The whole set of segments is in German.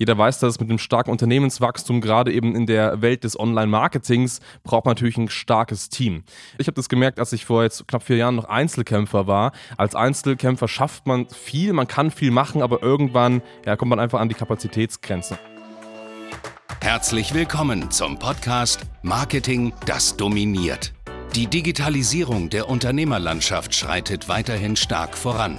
Jeder weiß, dass mit einem starken Unternehmenswachstum, gerade eben in der Welt des Online-Marketings, braucht man natürlich ein starkes Team. Ich habe das gemerkt, als ich vor jetzt knapp vier Jahren noch Einzelkämpfer war. Als Einzelkämpfer schafft man viel, man kann viel machen, aber irgendwann ja, kommt man einfach an die Kapazitätsgrenze. Herzlich willkommen zum Podcast Marketing, das dominiert. Die Digitalisierung der Unternehmerlandschaft schreitet weiterhin stark voran.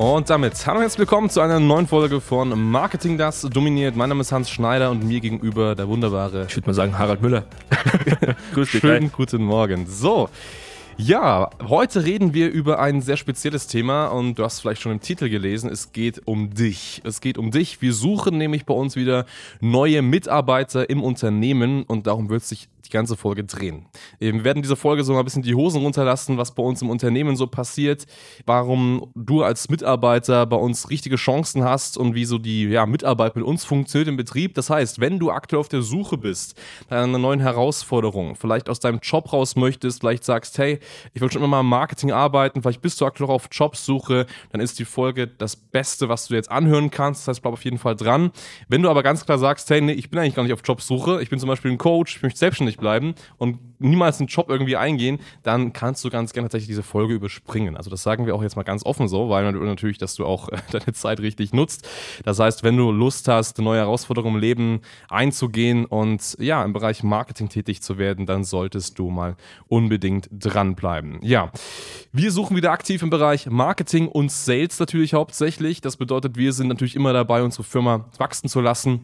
Und damit hallo und herzlich willkommen zu einer neuen Folge von Marketing, das dominiert. Mein Name ist Hans Schneider und mir gegenüber der wunderbare, ich würde mal sagen, Harald Müller. Grüß dich. Schönen guten Morgen. So. Ja, heute reden wir über ein sehr spezielles Thema und du hast vielleicht schon im Titel gelesen, es geht um dich. Es geht um dich. Wir suchen nämlich bei uns wieder neue Mitarbeiter im Unternehmen und darum wird sich die ganze Folge drehen. Wir werden diese Folge so mal ein bisschen die Hosen runterlassen, was bei uns im Unternehmen so passiert, warum du als Mitarbeiter bei uns richtige Chancen hast und wie so die ja, Mitarbeit mit uns funktioniert im Betrieb. Das heißt, wenn du aktuell auf der Suche bist, nach einer neuen Herausforderung, vielleicht aus deinem Job raus möchtest, vielleicht sagst, hey, ich will schon immer mal im Marketing arbeiten, vielleicht bist du aktuell auf Jobsuche, dann ist die Folge das Beste, was du jetzt anhören kannst. Das heißt, bleib auf jeden Fall dran. Wenn du aber ganz klar sagst, hey, nee, ich bin eigentlich gar nicht auf Jobsuche, ich bin zum Beispiel ein Coach, ich möchte selbstständig bleiben und niemals einen Job irgendwie eingehen, dann kannst du ganz gerne tatsächlich diese Folge überspringen. Also das sagen wir auch jetzt mal ganz offen so, weil natürlich, dass du auch deine Zeit richtig nutzt. Das heißt, wenn du Lust hast, neue Herausforderungen im Leben einzugehen und ja, im Bereich Marketing tätig zu werden, dann solltest du mal unbedingt dranbleiben. Ja, wir suchen wieder aktiv im Bereich Marketing und Sales natürlich hauptsächlich. Das bedeutet, wir sind natürlich immer dabei, unsere Firma wachsen zu lassen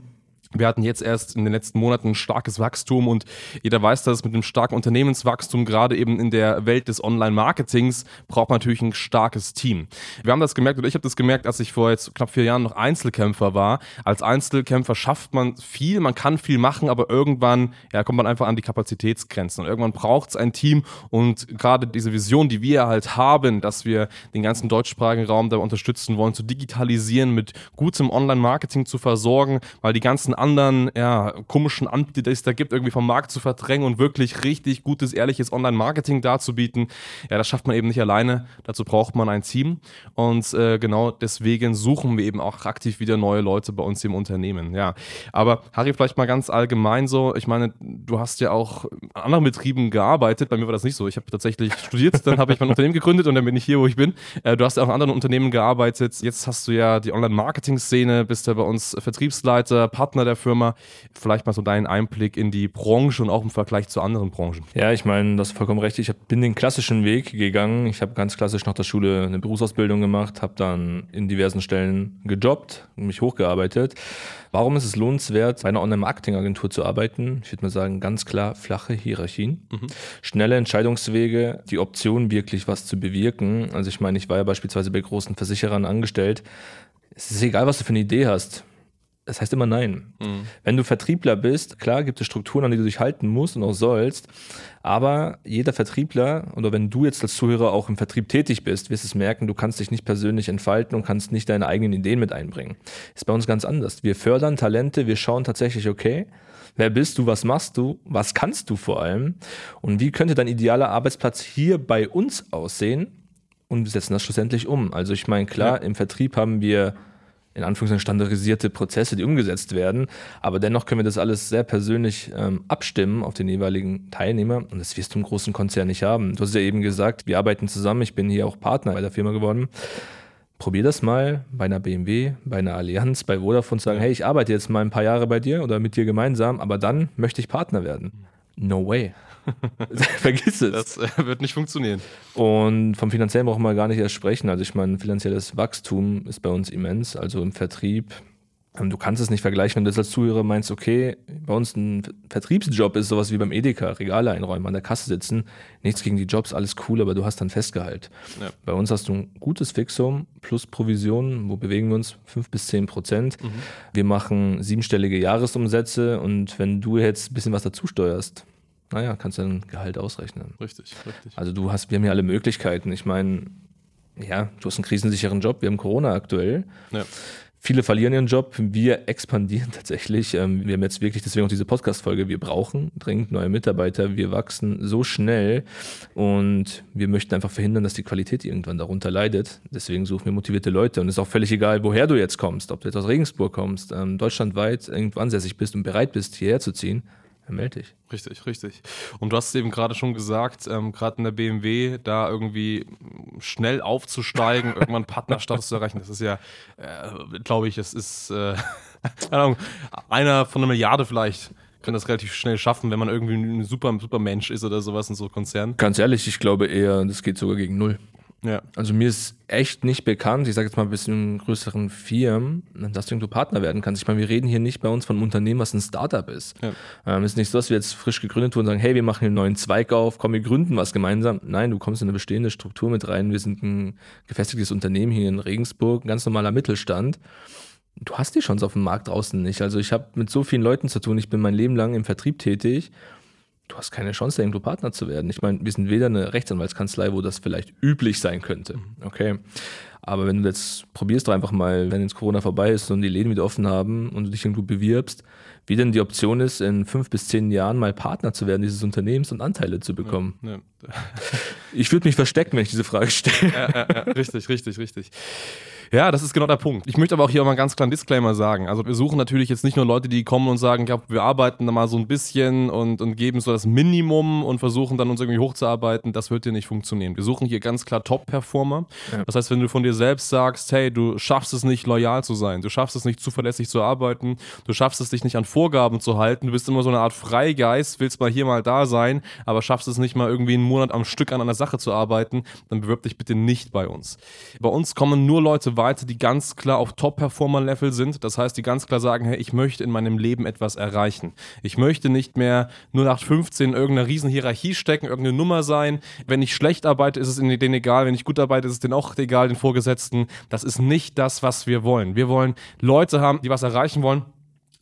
wir hatten jetzt erst in den letzten Monaten ein starkes Wachstum und jeder weiß, dass mit einem starken Unternehmenswachstum, gerade eben in der Welt des Online-Marketings, braucht man natürlich ein starkes Team. Wir haben das gemerkt oder ich habe das gemerkt, als ich vor jetzt knapp vier Jahren noch Einzelkämpfer war. Als Einzelkämpfer schafft man viel, man kann viel machen, aber irgendwann ja, kommt man einfach an die Kapazitätsgrenzen und irgendwann braucht es ein Team und gerade diese Vision, die wir halt haben, dass wir den ganzen deutschsprachigen Raum da unterstützen wollen, zu digitalisieren, mit gutem Online-Marketing zu versorgen, weil die ganzen anderen ja, komischen Anbieter, die es da gibt, irgendwie vom Markt zu verdrängen und wirklich richtig gutes, ehrliches Online-Marketing darzubieten. Ja, das schafft man eben nicht alleine. Dazu braucht man ein Team. Und äh, genau deswegen suchen wir eben auch aktiv wieder neue Leute bei uns im Unternehmen. Ja, aber Harry, vielleicht mal ganz allgemein so. Ich meine, du hast ja auch in anderen Betrieben gearbeitet. Bei mir war das nicht so. Ich habe tatsächlich studiert, dann habe ich mein Unternehmen gegründet und dann bin ich hier, wo ich bin. Äh, du hast ja auch in anderen Unternehmen gearbeitet. Jetzt hast du ja die Online-Marketing-Szene, bist ja bei uns Vertriebsleiter, Partner der Firma. Vielleicht mal so deinen Einblick in die Branche und auch im Vergleich zu anderen Branchen. Ja, ich meine, das ist vollkommen recht. Ich bin den klassischen Weg gegangen. Ich habe ganz klassisch nach der Schule eine Berufsausbildung gemacht, habe dann in diversen Stellen gejobbt, mich hochgearbeitet. Warum ist es lohnenswert, bei einer Online-Marketing-Agentur zu arbeiten? Ich würde mal sagen, ganz klar flache Hierarchien, mhm. schnelle Entscheidungswege, die Option, wirklich was zu bewirken. Also ich meine, ich war ja beispielsweise bei großen Versicherern angestellt. Es ist egal, was du für eine Idee hast das heißt immer nein. Mhm. Wenn du Vertriebler bist, klar gibt es Strukturen, an die du dich halten musst und auch sollst, aber jeder Vertriebler oder wenn du jetzt als Zuhörer auch im Vertrieb tätig bist, wirst es merken, du kannst dich nicht persönlich entfalten und kannst nicht deine eigenen Ideen mit einbringen. Ist bei uns ganz anders. Wir fördern Talente, wir schauen tatsächlich, okay, wer bist du, was machst du, was kannst du vor allem und wie könnte dein idealer Arbeitsplatz hier bei uns aussehen und wir setzen das schlussendlich um. Also ich meine, klar, ja. im Vertrieb haben wir in Anführungszeichen standardisierte Prozesse, die umgesetzt werden. Aber dennoch können wir das alles sehr persönlich ähm, abstimmen auf den jeweiligen Teilnehmer. Und das wirst du im großen Konzern nicht haben. Du hast ja eben gesagt, wir arbeiten zusammen. Ich bin hier auch Partner bei der Firma geworden. Probier das mal bei einer BMW, bei einer Allianz, bei Vodafone zu sagen, hey, ich arbeite jetzt mal ein paar Jahre bei dir oder mit dir gemeinsam, aber dann möchte ich Partner werden. No way. Vergiss es. Das äh, wird nicht funktionieren. Und vom finanziellen brauchen wir gar nicht erst sprechen. Also ich meine, finanzielles Wachstum ist bei uns immens. Also im Vertrieb Ähm, du kannst es nicht vergleichen, wenn du das als Zuhörer meinst, okay, bei uns ein Vertriebsjob ist sowas wie beim Edeka, Regale einräumen, an der Kasse sitzen, nichts gegen die Jobs, alles cool, aber du hast dann Festgehalt. Ja. Bei uns hast du ein gutes Fixum plus Provision, wo bewegen wir uns? fünf bis zehn Prozent. Mhm. Wir machen siebenstellige Jahresumsätze und wenn du jetzt ein bisschen was dazu steuerst, naja, kannst du dein Gehalt ausrechnen. Richtig, richtig. Also du hast, wir haben ja alle Möglichkeiten. Ich meine, ja, du hast einen krisensicheren Job, wir haben Corona aktuell. Ja. Viele verlieren ihren Job, wir expandieren tatsächlich. Ähm, wir haben jetzt wirklich deswegen auch diese Podcast-Folge. Wir brauchen dringend neue Mitarbeiter. Wir wachsen so schnell und wir möchten einfach verhindern, dass die Qualität irgendwann darunter leidet. Deswegen suchen wir motivierte Leute und es ist auch völlig egal, woher du jetzt kommst, ob du jetzt aus Regensburg kommst, ähm, deutschlandweit irgendwo ansässig bist und bereit bist, hierher zu ziehen melde dich. Richtig, richtig. Und du hast eben gerade schon gesagt, ähm, gerade in der BMW, da irgendwie schnell aufzusteigen, irgendwann Partnerstatus zu erreichen, das ist ja, äh, glaube ich, es ist äh, einer von einer Milliarde vielleicht kann das relativ schnell schaffen, wenn man irgendwie ein super, super Mensch ist oder sowas in so Konzernen. Ganz ehrlich, ich glaube eher, das geht sogar gegen null. Ja. Also mir ist echt nicht bekannt, ich sage jetzt mal ein bisschen größeren Firmen, dass du irgendwo Partner werden kannst. Ich meine, wir reden hier nicht bei uns von einem Unternehmen, was ein Startup ist. Ja. Ähm, es ist nicht so, dass wir jetzt frisch gegründet wurden und sagen, hey, wir machen einen neuen Zweig auf, komm, wir gründen was gemeinsam. Nein, du kommst in eine bestehende Struktur mit rein. Wir sind ein gefestigtes Unternehmen hier in Regensburg, ein ganz normaler Mittelstand. Du hast die Chance auf dem Markt draußen nicht. Also ich habe mit so vielen Leuten zu tun. Ich bin mein Leben lang im Vertrieb tätig du hast keine Chance, irgendwo Partner zu werden. Ich meine, wir sind weder eine Rechtsanwaltskanzlei, wo das vielleicht üblich sein könnte. Mhm. Okay. Aber wenn du jetzt probierst doch einfach mal, wenn jetzt Corona vorbei ist und die Läden wieder offen haben und du dich irgendwo bewirbst, wie denn die Option ist, in fünf bis zehn Jahren mal Partner zu werden dieses Unternehmens und Anteile zu bekommen. Ja, ja. Ich würde mich verstecken, wenn ich diese Frage stelle. Ja, ja, richtig, richtig, richtig. Ja, das ist genau der Punkt. Ich möchte aber auch hier mal einen ganz kleinen Disclaimer sagen. Also wir suchen natürlich jetzt nicht nur Leute, die kommen und sagen, ja, wir arbeiten da mal so ein bisschen und, und geben so das Minimum und versuchen dann uns irgendwie hochzuarbeiten. Das wird hier nicht funktionieren. Wir suchen hier ganz klar Top-Performer. Ja. Das heißt, wenn du von dir selbst sagst, hey, du schaffst es nicht, loyal zu sein, du schaffst es nicht, zuverlässig zu arbeiten, du schaffst es dich nicht an Vorgaben zu halten, du bist immer so eine Art Freigeist, willst mal hier mal da sein, aber schaffst es nicht mal irgendwie einen Monat am Stück an einer Sache zu arbeiten, dann bewirb dich bitte nicht bei uns. Bei uns kommen nur Leute weiter, die ganz klar auf Top-Performer-Level sind. Das heißt, die ganz klar sagen, hey, ich möchte in meinem Leben etwas erreichen. Ich möchte nicht mehr nur nach 15 in irgendeiner riesen Hierarchie stecken, irgendeine Nummer sein. Wenn ich schlecht arbeite, ist es denen egal. Wenn ich gut arbeite, ist es denen auch egal, den Vorgesetzten. Das ist nicht das, was wir wollen. Wir wollen Leute haben, die was erreichen wollen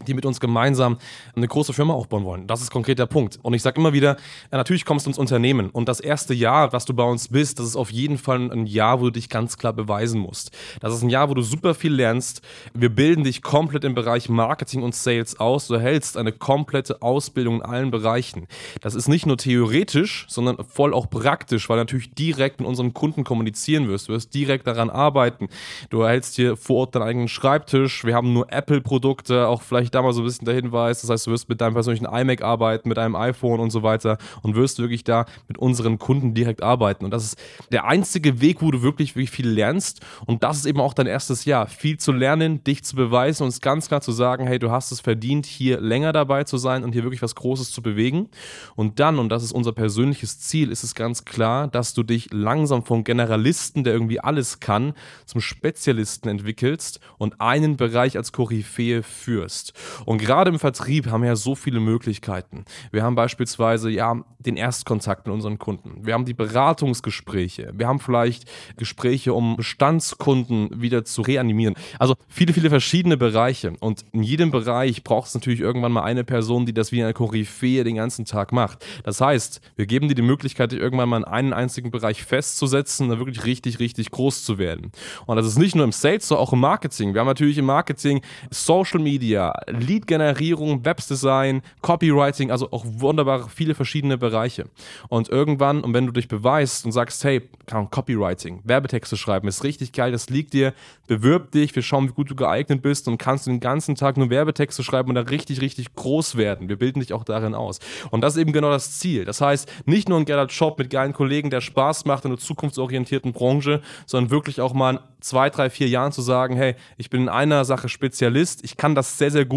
die mit uns gemeinsam eine große Firma aufbauen wollen. Das ist konkret der Punkt. Und ich sage immer wieder, natürlich kommst du ins Unternehmen und das erste Jahr, was du bei uns bist, das ist auf jeden Fall ein Jahr, wo du dich ganz klar beweisen musst. Das ist ein Jahr, wo du super viel lernst. Wir bilden dich komplett im Bereich Marketing und Sales aus. Du erhältst eine komplette Ausbildung in allen Bereichen. Das ist nicht nur theoretisch, sondern voll auch praktisch, weil du natürlich direkt mit unseren Kunden kommunizieren wirst. Du wirst direkt daran arbeiten. Du erhältst hier vor Ort deinen eigenen Schreibtisch. Wir haben nur Apple-Produkte, auch vielleicht da mal so ein bisschen der Hinweis. Das heißt, du wirst mit deinem persönlichen iMac arbeiten, mit einem iPhone und so weiter und wirst wirklich da mit unseren Kunden direkt arbeiten. Und das ist der einzige Weg, wo du wirklich, wirklich viel lernst. Und das ist eben auch dein erstes Jahr. Viel zu lernen, dich zu beweisen und es ganz klar zu sagen, hey, du hast es verdient, hier länger dabei zu sein und hier wirklich was Großes zu bewegen. Und dann, und das ist unser persönliches Ziel, ist es ganz klar, dass du dich langsam vom Generalisten, der irgendwie alles kann, zum Spezialisten entwickelst und einen Bereich als Koryphäe führst. Und gerade im Vertrieb haben wir ja so viele Möglichkeiten. Wir haben beispielsweise ja den Erstkontakt mit unseren Kunden. Wir haben die Beratungsgespräche. Wir haben vielleicht Gespräche, um Bestandskunden wieder zu reanimieren. Also viele, viele verschiedene Bereiche. Und in jedem Bereich braucht es natürlich irgendwann mal eine Person, die das wie eine Koryphäe den ganzen Tag macht. Das heißt, wir geben dir die Möglichkeit, dich irgendwann mal in einen einzigen Bereich festzusetzen und dann wirklich richtig, richtig groß zu werden. Und das ist nicht nur im Sales, sondern auch im Marketing. Wir haben natürlich im Marketing Social Media, Lead-Generierung, Webdesign, Copywriting, also auch wunderbar viele verschiedene Bereiche. Und irgendwann, und wenn du dich beweist und sagst, hey, Copywriting, Werbetexte schreiben, ist richtig geil, das liegt dir, bewirb dich, wir schauen, wie gut du geeignet bist und kannst den ganzen Tag nur Werbetexte schreiben und da richtig, richtig groß werden. Wir bilden dich auch darin aus. Und das ist eben genau das Ziel. Das heißt, nicht nur ein geiler Job mit geilen Kollegen, der Spaß macht in einer zukunftsorientierten Branche, sondern wirklich auch mal zwei, drei, vier Jahren zu sagen, hey, ich bin in einer Sache Spezialist, ich kann das sehr, sehr gut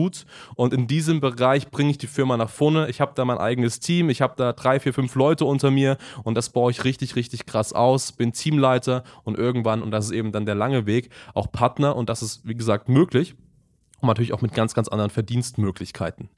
und in diesem Bereich bringe ich die Firma nach vorne. Ich habe da mein eigenes Team, ich habe da drei, vier, fünf Leute unter mir. Und das baue ich richtig, richtig krass aus, bin Teamleiter und irgendwann, und das ist eben dann der lange Weg, auch Partner. Und das ist, wie gesagt, möglich. Um natürlich auch mit ganz, ganz anderen Verdienstmöglichkeiten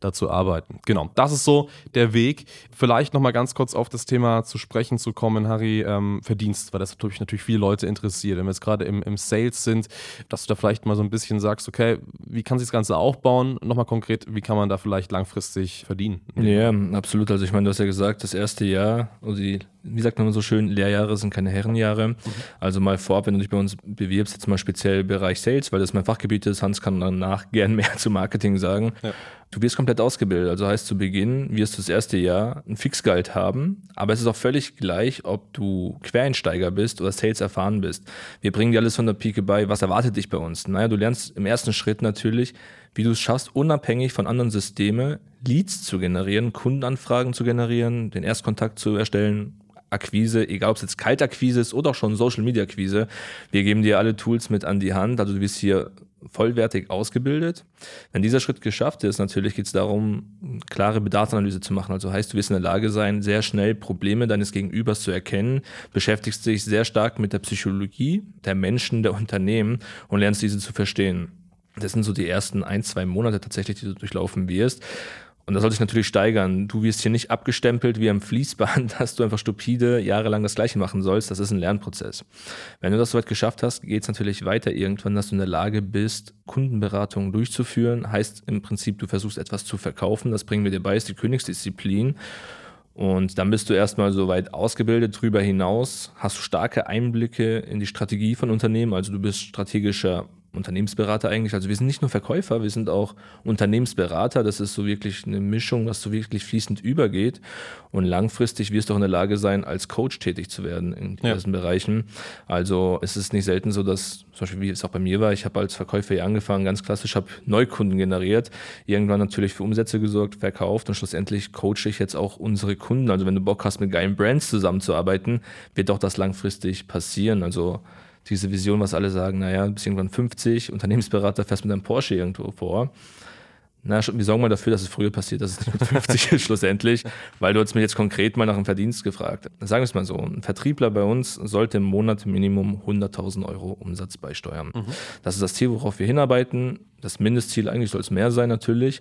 dazu arbeiten. Genau, das ist so der Weg. Vielleicht nochmal ganz kurz auf das Thema zu sprechen zu kommen, Harry, ähm, Verdienst, weil das natürlich, natürlich viele Leute interessiert. Wenn wir jetzt gerade im, im Sales sind, dass du da vielleicht mal so ein bisschen sagst, okay, wie kann sich das Ganze aufbauen? Nochmal konkret, wie kann man da vielleicht langfristig verdienen? Ja, absolut. Also ich meine, du hast ja gesagt, das erste Jahr, also die wie sagt man so schön, Lehrjahre sind keine Herrenjahre. Mhm. Also mal vorab, wenn du dich bei uns bewirbst, jetzt mal speziell Bereich Sales, weil das mein Fachgebiet ist, Hans kann danach gern mehr zu Marketing sagen. Ja. Du wirst komplett ausgebildet. Also heißt zu Beginn wirst du das erste Jahr ein Fixgehalt haben, aber es ist auch völlig gleich, ob du Quereinsteiger bist oder Sales erfahren bist. Wir bringen dir alles von der Pike bei. Was erwartet dich bei uns? Naja, du lernst im ersten Schritt natürlich, wie du es schaffst, unabhängig von anderen Systemen Leads zu generieren, Kundenanfragen zu generieren, den Erstkontakt zu erstellen, Akquise, egal ob es jetzt Kaltakquise ist oder schon Social Media Akquise. Wir geben dir alle Tools mit an die Hand. Also du bist hier vollwertig ausgebildet. Wenn dieser Schritt geschafft ist, natürlich geht es darum, klare Bedarfsanalyse zu machen. Also heißt, du wirst in der Lage sein, sehr schnell Probleme deines Gegenübers zu erkennen, beschäftigst dich sehr stark mit der Psychologie der Menschen, der Unternehmen und lernst diese zu verstehen. Das sind so die ersten ein, zwei Monate tatsächlich, die du durchlaufen wirst. Und das soll sich natürlich steigern. Du wirst hier nicht abgestempelt wie am Fließband, dass du einfach stupide jahrelang das Gleiche machen sollst. Das ist ein Lernprozess. Wenn du das soweit geschafft hast, geht es natürlich weiter irgendwann, dass du in der Lage bist, Kundenberatungen durchzuführen. Heißt im Prinzip, du versuchst etwas zu verkaufen. Das bringen wir dir bei, ist die Königsdisziplin. Und dann bist du erstmal so weit ausgebildet drüber hinaus, hast starke Einblicke in die Strategie von Unternehmen. Also du bist strategischer Unternehmensberater eigentlich. Also wir sind nicht nur Verkäufer, wir sind auch Unternehmensberater. Das ist so wirklich eine Mischung, was so wirklich fließend übergeht. Und langfristig wirst du auch in der Lage sein, als Coach tätig zu werden in diesen ja. Bereichen. Also es ist nicht selten so, dass, zum Beispiel wie es auch bei mir war, ich habe als Verkäufer hier angefangen, ganz klassisch, habe Neukunden generiert, irgendwann natürlich für Umsätze gesorgt, verkauft und schlussendlich coache ich jetzt auch unsere Kunden. Also wenn du Bock hast, mit geilen Brands zusammenzuarbeiten, wird auch das langfristig passieren. Also diese Vision, was alle sagen, naja, du bist irgendwann 50, Unternehmensberater, fährst mit einem Porsche irgendwo vor. Na, wir sorgen mal dafür, dass es früher passiert, dass es nicht mit 50 ist schlussendlich, weil du hast mir jetzt konkret mal nach dem Verdienst gefragt. Sagen wir es mal so, ein Vertriebler bei uns sollte im Monat Minimum 100.000 Euro Umsatz beisteuern. Mhm. Das ist das Ziel, worauf wir hinarbeiten. Das Mindestziel eigentlich soll es mehr sein natürlich.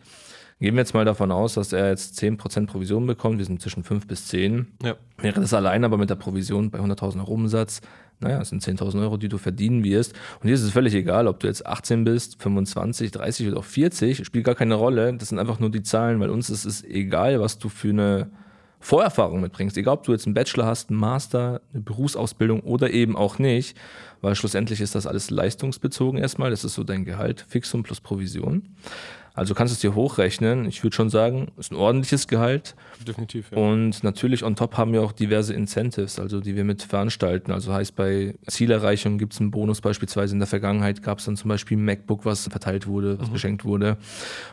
Gehen wir jetzt mal davon aus, dass er jetzt 10% Provision bekommt, wir sind zwischen 5 bis 10. Ja. Wäre das allein aber mit der Provision bei 100.000 Euro Umsatz, naja, es sind 10.000 Euro, die du verdienen wirst. Und hier ist es völlig egal, ob du jetzt 18 bist, 25, 30 oder auch 40, spielt gar keine Rolle. Das sind einfach nur die Zahlen, weil uns ist es egal, was du für eine Vorerfahrung mitbringst. Egal, ob du jetzt einen Bachelor hast, einen Master, eine Berufsausbildung oder eben auch nicht, weil schlussendlich ist das alles leistungsbezogen erstmal. Das ist so dein Gehalt, Fixum plus Provision. Also kannst du es dir hochrechnen. Ich würde schon sagen, ist ein ordentliches Gehalt. Definitiv. Ja. Und natürlich on top haben wir auch diverse Incentives, also die wir mit veranstalten. Also heißt bei Zielerreichung gibt es einen Bonus beispielsweise. In der Vergangenheit gab es dann zum Beispiel ein MacBook, was verteilt wurde, was mhm. geschenkt wurde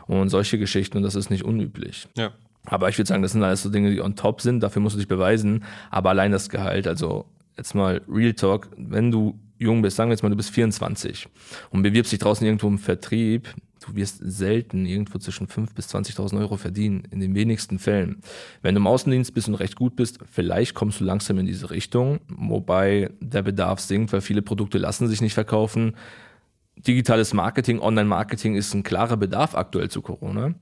und solche Geschichten. Und das ist nicht unüblich. Ja. Aber ich würde sagen, das sind alles so Dinge, die on top sind. Dafür musst du dich beweisen. Aber allein das Gehalt, also jetzt mal Real Talk, wenn du jung bist, sagen wir jetzt mal, du bist 24 und bewirbst dich draußen irgendwo im Vertrieb, du wirst selten irgendwo zwischen 5.000 bis 20.000 Euro verdienen, in den wenigsten Fällen. Wenn du im Außendienst bist und recht gut bist, vielleicht kommst du langsam in diese Richtung, wobei der Bedarf sinkt, weil viele Produkte lassen sich nicht verkaufen. Digitales Marketing, Online-Marketing ist ein klarer Bedarf aktuell zu Corona.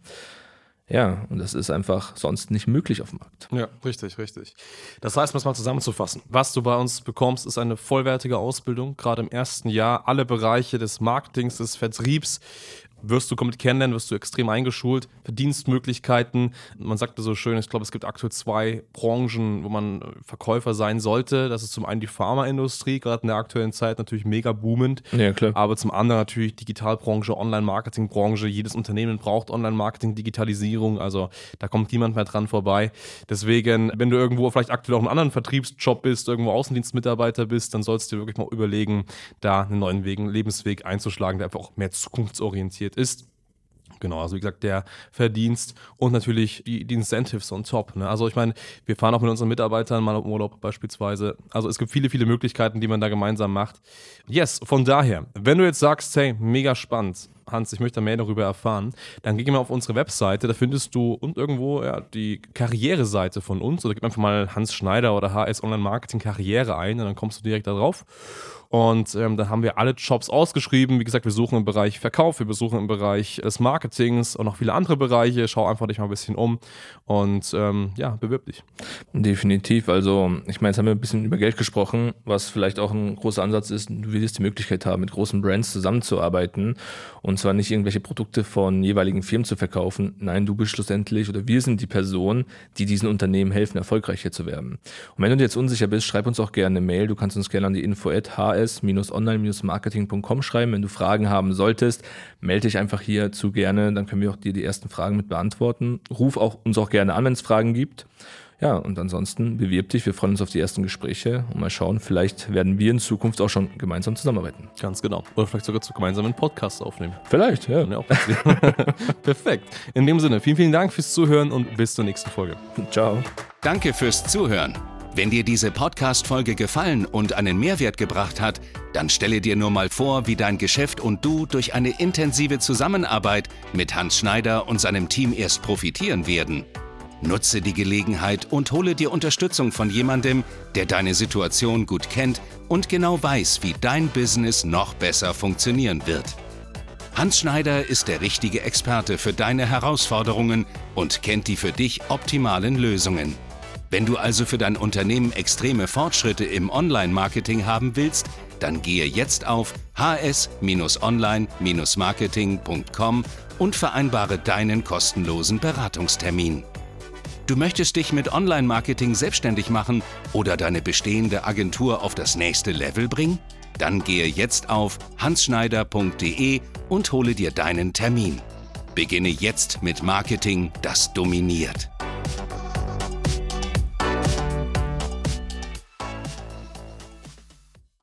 Ja, und das ist einfach sonst nicht möglich auf dem Markt. Ja, richtig, richtig. Das heißt, um es mal zusammenzufassen, was du bei uns bekommst, ist eine vollwertige Ausbildung, gerade im ersten Jahr, alle Bereiche des Marketings, des Vertriebs, wirst du komplett kennenlernen, wirst du extrem eingeschult, Verdienstmöglichkeiten. Man sagte so schön, ich glaube, es gibt aktuell zwei Branchen, wo man Verkäufer sein sollte. Das ist zum einen die Pharmaindustrie, gerade in der aktuellen Zeit natürlich mega boomend. Ja, klar. Aber zum anderen natürlich Digitalbranche, Online-Marketing-Branche. Jedes Unternehmen braucht Online-Marketing, Digitalisierung. Also da kommt niemand mehr dran vorbei. Deswegen, wenn du irgendwo vielleicht aktuell auch einen anderen Vertriebsjob bist, irgendwo Außendienstmitarbeiter bist, dann sollst du dir wirklich mal überlegen, da einen neuen Weg, einen Lebensweg einzuschlagen, der einfach auch mehr zukunftsorientiert passiert ist. Genau, also wie gesagt, der Verdienst und natürlich die, die Incentives on top. Ne? Also ich meine, wir fahren auch mit unseren Mitarbeitern mal im Urlaub beispielsweise. Also es gibt viele, viele Möglichkeiten, die man da gemeinsam macht. Yes, von daher, wenn du jetzt sagst, hey, mega spannend, Hans, ich möchte mehr darüber erfahren, dann geh mal auf unsere Webseite, da findest du und irgendwo ja, die Karriereseite von uns oder gib einfach mal Hans Schneider oder HS Online Marketing Karriere ein und dann kommst du direkt da drauf. Und ähm, dann haben wir alle Jobs ausgeschrieben. Wie gesagt, wir suchen im Bereich Verkauf, wir besuchen im Bereich des Marketings und noch viele andere Bereiche. Schau einfach dich mal ein bisschen um und ähm, ja, bewirb dich. Definitiv. Also, ich meine, jetzt haben wir ein bisschen über Geld gesprochen, was vielleicht auch ein großer Ansatz ist. Du willst die Möglichkeit haben, mit großen Brands zusammenzuarbeiten und zwar nicht irgendwelche Produkte von jeweiligen Firmen zu verkaufen. Nein, du bist schlussendlich oder wir sind die Person, die diesen Unternehmen helfen, erfolgreicher zu werden. Und wenn du dir jetzt unsicher bist, schreib uns auch gerne eine Mail. Du kannst uns gerne an die info at hs online-marketing.com schreiben. Wenn du Fragen haben solltest, melde dich einfach hierzu gerne, dann können wir auch dir die ersten Fragen mit beantworten. Ruf auch, uns auch gerne an, wenn es Fragen gibt. Ja, und ansonsten bewirb dich. Wir freuen uns auf die ersten Gespräche und mal schauen, vielleicht werden wir in Zukunft auch schon gemeinsam zusammenarbeiten. Ganz genau. Oder vielleicht sogar zu gemeinsamen Podcasts aufnehmen. Vielleicht, ja. ja Perfekt. In dem Sinne, vielen, vielen Dank fürs Zuhören und bis zur nächsten Folge. Ciao. Danke fürs Zuhören. Wenn dir diese Podcast-Folge gefallen und einen Mehrwert gebracht hat, dann stelle dir nur mal vor, wie dein Geschäft und du durch eine intensive Zusammenarbeit mit Hans Schneider und seinem Team erst profitieren werden. Nutze die Gelegenheit und hole dir Unterstützung von jemandem, der deine Situation gut kennt und genau weiß, wie dein Business noch besser funktionieren wird. Hans Schneider ist der richtige Experte für deine Herausforderungen und kennt die für dich optimalen Lösungen. Wenn du also für dein Unternehmen extreme Fortschritte im Online-Marketing haben willst, dann gehe jetzt auf hs-online-marketing.com und vereinbare deinen kostenlosen Beratungstermin. Du möchtest dich mit Online-Marketing selbstständig machen oder deine bestehende Agentur auf das nächste Level bringen? Dann gehe jetzt auf hansschneider.de und hole dir deinen Termin. Beginne jetzt mit Marketing, das dominiert.